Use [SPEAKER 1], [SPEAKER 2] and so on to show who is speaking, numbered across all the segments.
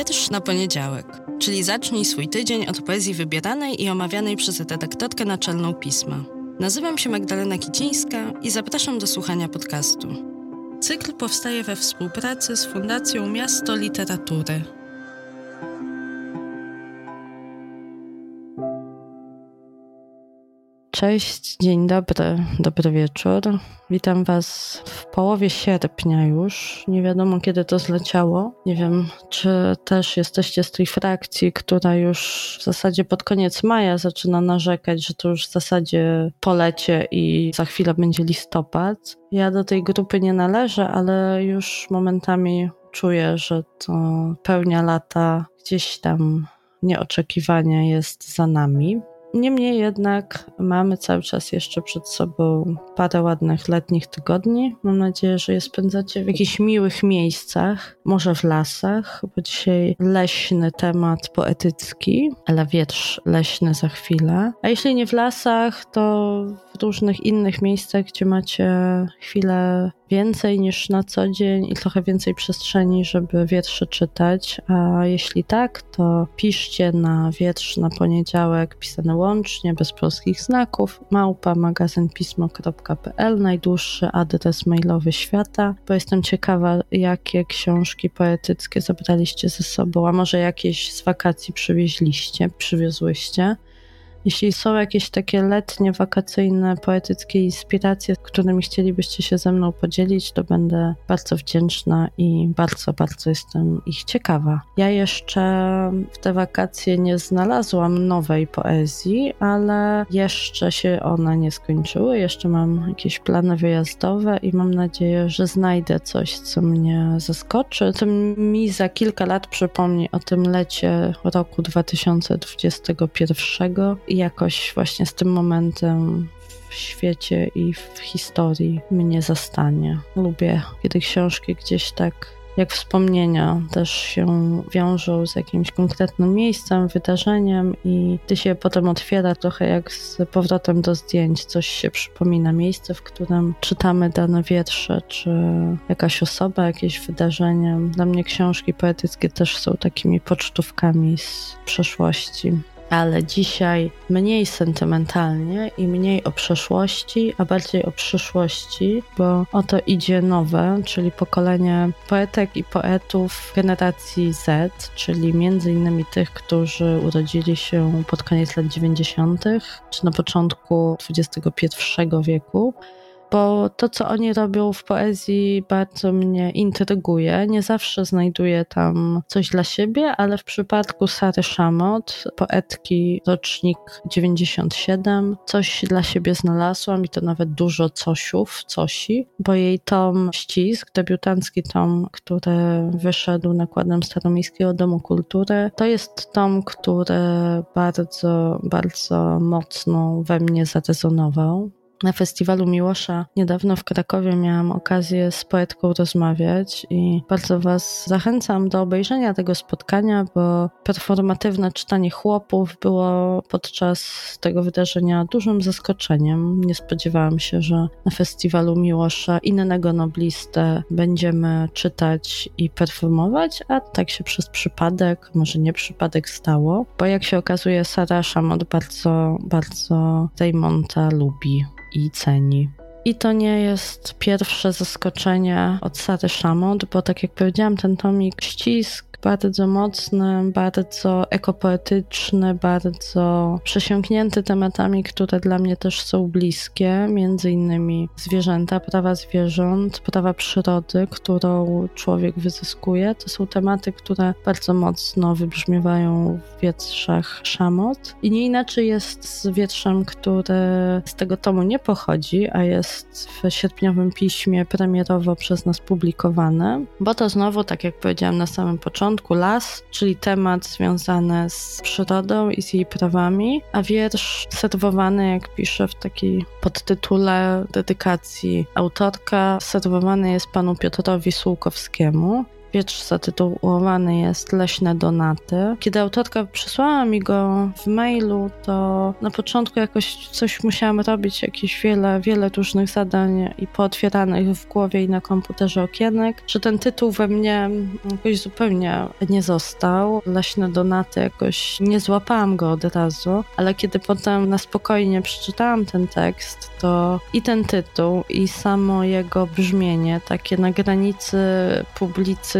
[SPEAKER 1] Wiersz na poniedziałek, czyli zacznij swój tydzień od poezji wybieranej i omawianej przez redaktorkę naczelną pisma. Nazywam się Magdalena Kicińska i zapraszam do słuchania podcastu. Cykl powstaje we współpracy z Fundacją Miasto Literatury. Cześć, dzień dobry, dobry wieczór. Witam Was w połowie sierpnia już. Nie wiadomo kiedy to zleciało. Nie wiem, czy też jesteście z tej frakcji, która już w zasadzie pod koniec maja zaczyna narzekać, że to już w zasadzie polecie i za chwilę będzie listopad. Ja do tej grupy nie należę, ale już momentami czuję, że to pełnia lata gdzieś tam nieoczekiwanie jest za nami. Niemniej jednak mamy cały czas jeszcze przed sobą parę ładnych letnich tygodni. Mam nadzieję, że je spędzacie w jakichś miłych miejscach, może w lasach, bo dzisiaj leśny temat poetycki, ale wiersz leśny za chwilę. A jeśli nie w lasach, to różnych innych miejscach, gdzie macie chwilę więcej niż na co dzień i trochę więcej przestrzeni, żeby wiersze czytać. A jeśli tak, to piszcie na wiersz na poniedziałek pisane łącznie, bez polskich znaków, małpa magazynpismo.pl, najdłuższy adres mailowy świata, bo jestem ciekawa, jakie książki poetyckie zabraliście ze sobą, a może jakieś z wakacji przywieźliście, przywiozłyście. Jeśli są jakieś takie letnie, wakacyjne, poetyckie inspiracje, którymi chcielibyście się ze mną podzielić, to będę bardzo wdzięczna i bardzo, bardzo jestem ich ciekawa. Ja jeszcze w te wakacje nie znalazłam nowej poezji, ale jeszcze się one nie skończyły. Jeszcze mam jakieś plany wyjazdowe i mam nadzieję, że znajdę coś, co mnie zaskoczy, co mi za kilka lat przypomni o tym lecie roku 2021 i jakoś właśnie z tym momentem w świecie i w historii mnie zastanie. Lubię, kiedy książki gdzieś tak jak wspomnienia też się wiążą z jakimś konkretnym miejscem, wydarzeniem i ty się potem otwiera trochę jak z powrotem do zdjęć. Coś się przypomina, miejsce, w którym czytamy dane wiersze, czy jakaś osoba, jakieś wydarzenie. Dla mnie książki poetyckie też są takimi pocztówkami z przeszłości ale dzisiaj mniej sentymentalnie i mniej o przeszłości, a bardziej o przyszłości, bo oto idzie nowe, czyli pokolenie poetek i poetów generacji Z, czyli między innymi tych, którzy urodzili się pod koniec lat 90. czy na początku XXI wieku bo to, co oni robią w poezji, bardzo mnie intryguje. Nie zawsze znajduję tam coś dla siebie, ale w przypadku Sary Szamot, poetki rocznik 97, coś dla siebie znalazłam i to nawet dużo cosiów, cosi, bo jej tom Ścisk, debiutancki tom, który wyszedł nakładem Staromiejskiego Domu Kultury, to jest tom, który bardzo, bardzo mocno we mnie zarezonował na festiwalu Miłosza niedawno w Krakowie miałam okazję z poetką rozmawiać i bardzo Was zachęcam do obejrzenia tego spotkania, bo performatywne czytanie chłopów było podczas tego wydarzenia dużym zaskoczeniem. Nie spodziewałam się, że na festiwalu Miłosza innego noblistę będziemy czytać i performować, a tak się przez przypadek, może nie przypadek stało, bo jak się okazuje Sara Szamot bardzo, bardzo Raymonta lubi i ceni. I to nie jest pierwsze zaskoczenie od Sary Szamot, bo tak jak powiedziałam, ten tomik ścisk bardzo mocny, bardzo ekopoetyczny, bardzo przesiąknięty tematami, które dla mnie też są bliskie, między innymi zwierzęta, prawa zwierząt, prawa przyrody, którą człowiek wyzyskuje. To są tematy, które bardzo mocno wybrzmiewają w wietrzach Szamot. I nie inaczej jest z wietrzem, który z tego tomu nie pochodzi, a jest w sierpniowym piśmie premierowo przez nas publikowane, bo to znowu, tak jak powiedziałam na samym początku, początku las, czyli temat związany z przyrodą i z jej prawami, a wiersz serwowany, jak pisze w takiej podtytule dedykacji autorka, serwowany jest panu Piotrowi Sułkowskiemu. Wiersz zatytułowany jest Leśne Donaty. Kiedy autorka przysłała mi go w mailu, to na początku jakoś coś musiałam robić, jakieś wiele, wiele różnych zadań i pootwieranych w głowie i na komputerze okienek, że ten tytuł we mnie jakoś zupełnie nie został. Leśne Donaty jakoś nie złapałam go od razu, ale kiedy potem na spokojnie przeczytałam ten tekst, to i ten tytuł, i samo jego brzmienie, takie na granicy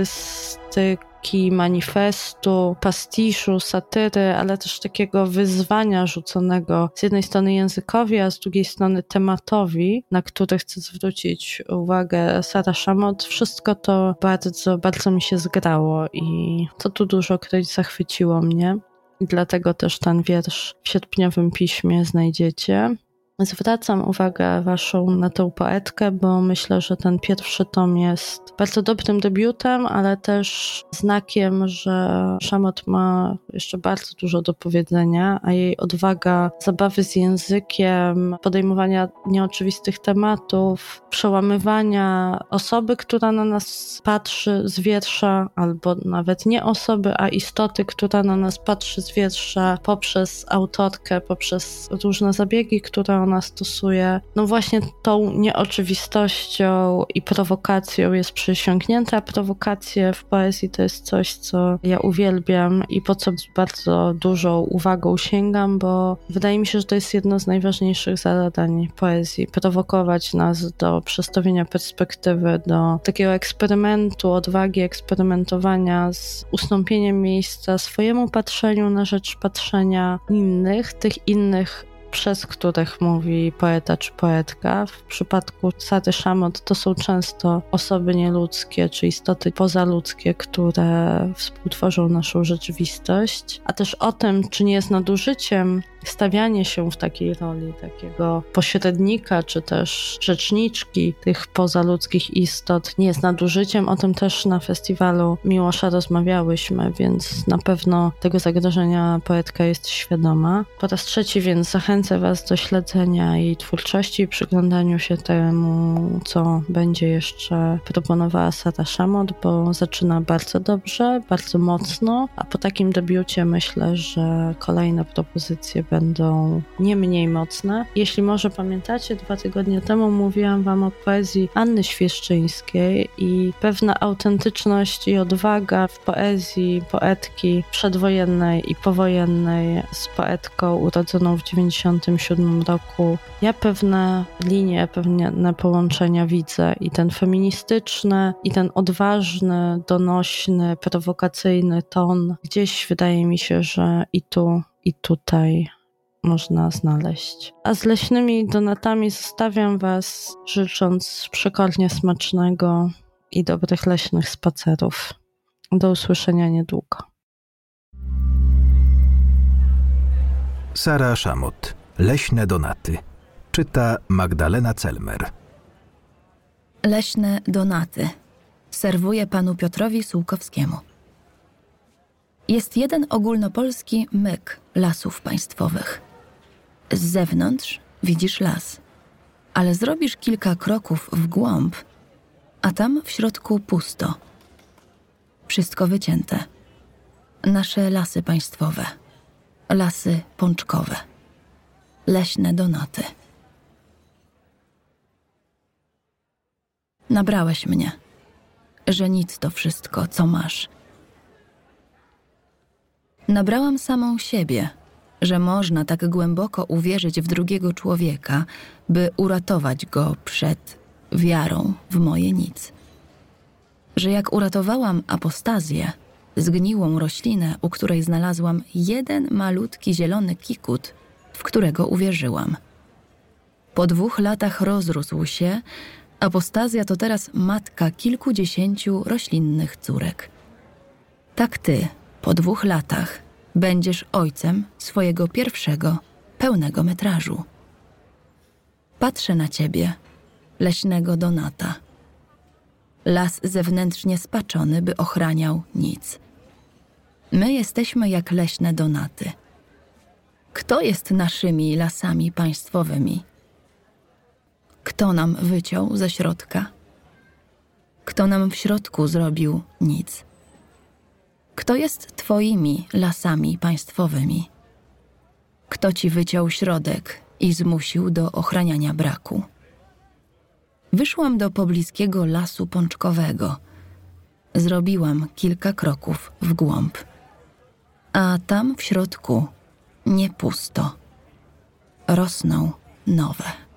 [SPEAKER 1] publicystyki, manifestu, pastiszu, satyry, ale też takiego wyzwania rzuconego z jednej strony językowi, a z drugiej strony tematowi, na który chcę zwrócić uwagę Sara Szamot. Wszystko to bardzo, bardzo mi się zgrało i to tu dużo któreś zachwyciło mnie. I dlatego też ten wiersz w sierpniowym piśmie znajdziecie. Zwracam uwagę Waszą na tę poetkę, bo myślę, że ten pierwszy tom jest bardzo dobrym debiutem, ale też znakiem, że Szamot ma jeszcze bardzo dużo do powiedzenia, a jej odwaga zabawy z językiem, podejmowania nieoczywistych tematów, przełamywania osoby, która na nas patrzy z wiersza, albo nawet nie osoby, a istoty, która na nas patrzy z wiersza poprzez autorkę, poprzez różne zabiegi, które ona stosuje. No właśnie tą nieoczywistością i prowokacją jest przysiągnięta. Prowokacje w poezji to jest coś, co ja uwielbiam i po co bardzo dużą uwagą sięgam, bo wydaje mi się, że to jest jedno z najważniejszych zadań poezji. Prowokować nas do przestawienia perspektywy, do takiego eksperymentu, odwagi eksperymentowania z ustąpieniem miejsca swojemu patrzeniu na rzecz patrzenia innych, tych innych przez których mówi poeta czy poetka. W przypadku Sary Szamot to są często osoby nieludzkie czy istoty pozaludzkie, które współtworzą naszą rzeczywistość. A też o tym, czy nie jest nadużyciem stawianie się w takiej roli takiego pośrednika, czy też rzeczniczki tych pozaludzkich istot nie jest nadużyciem. O tym też na festiwalu Miłosza rozmawiałyśmy, więc na pewno tego zagrożenia poetka jest świadoma. Po raz trzeci więc zachęcę Was do śledzenia jej twórczości, przyglądaniu się temu, co będzie jeszcze proponowała Sara Szamot, bo zaczyna bardzo dobrze, bardzo mocno, a po takim debiucie myślę, że kolejne propozycje będą nie mniej mocne. Jeśli może pamiętacie, dwa tygodnie temu mówiłam Wam o poezji Anny Świeszczyńskiej i pewna autentyczność i odwaga w poezji poetki przedwojennej i powojennej z poetką urodzoną w 97 roku. Ja pewne linie, pewne połączenia widzę i ten feministyczny, i ten odważny, donośny, prowokacyjny ton. Gdzieś wydaje mi się, że i tu, i tutaj można znaleźć. A z leśnymi donatami zostawiam Was, życząc przekornie smacznego i dobrych leśnych spacerów. Do usłyszenia niedługo.
[SPEAKER 2] Sara Szamot. Leśne donaty. Czyta Magdalena Celmer.
[SPEAKER 3] Leśne donaty. Serwuję panu Piotrowi Sułkowskiemu. Jest jeden ogólnopolski myk lasów państwowych – z zewnątrz widzisz las, ale zrobisz kilka kroków w głąb, a tam w środku pusto. Wszystko wycięte. Nasze lasy państwowe, lasy pączkowe, leśne donaty. Nabrałeś mnie, że nic to wszystko, co masz. Nabrałam samą siebie że można tak głęboko uwierzyć w drugiego człowieka, by uratować go przed wiarą w moje nic. Że jak uratowałam apostazję, zgniłą roślinę, u której znalazłam jeden malutki zielony kikut, w którego uwierzyłam. Po dwóch latach rozrósł się, apostazja to teraz matka kilkudziesięciu roślinnych córek. Tak ty, po dwóch latach, będziesz ojcem swojego pierwszego, pełnego metrażu. Patrzę na ciebie, leśnego Donata. Las zewnętrznie spaczony, by ochraniał nic. My jesteśmy jak leśne Donaty. Kto jest naszymi lasami państwowymi? Kto nam wyciął ze środka? Kto nam w środku zrobił nic? Kto jest twoimi lasami państwowymi? Kto ci wyciął środek i zmusił do ochraniania braku? Wyszłam do pobliskiego lasu pączkowego. Zrobiłam kilka kroków w głąb. A tam w środku nie pusto. Rosną nowe.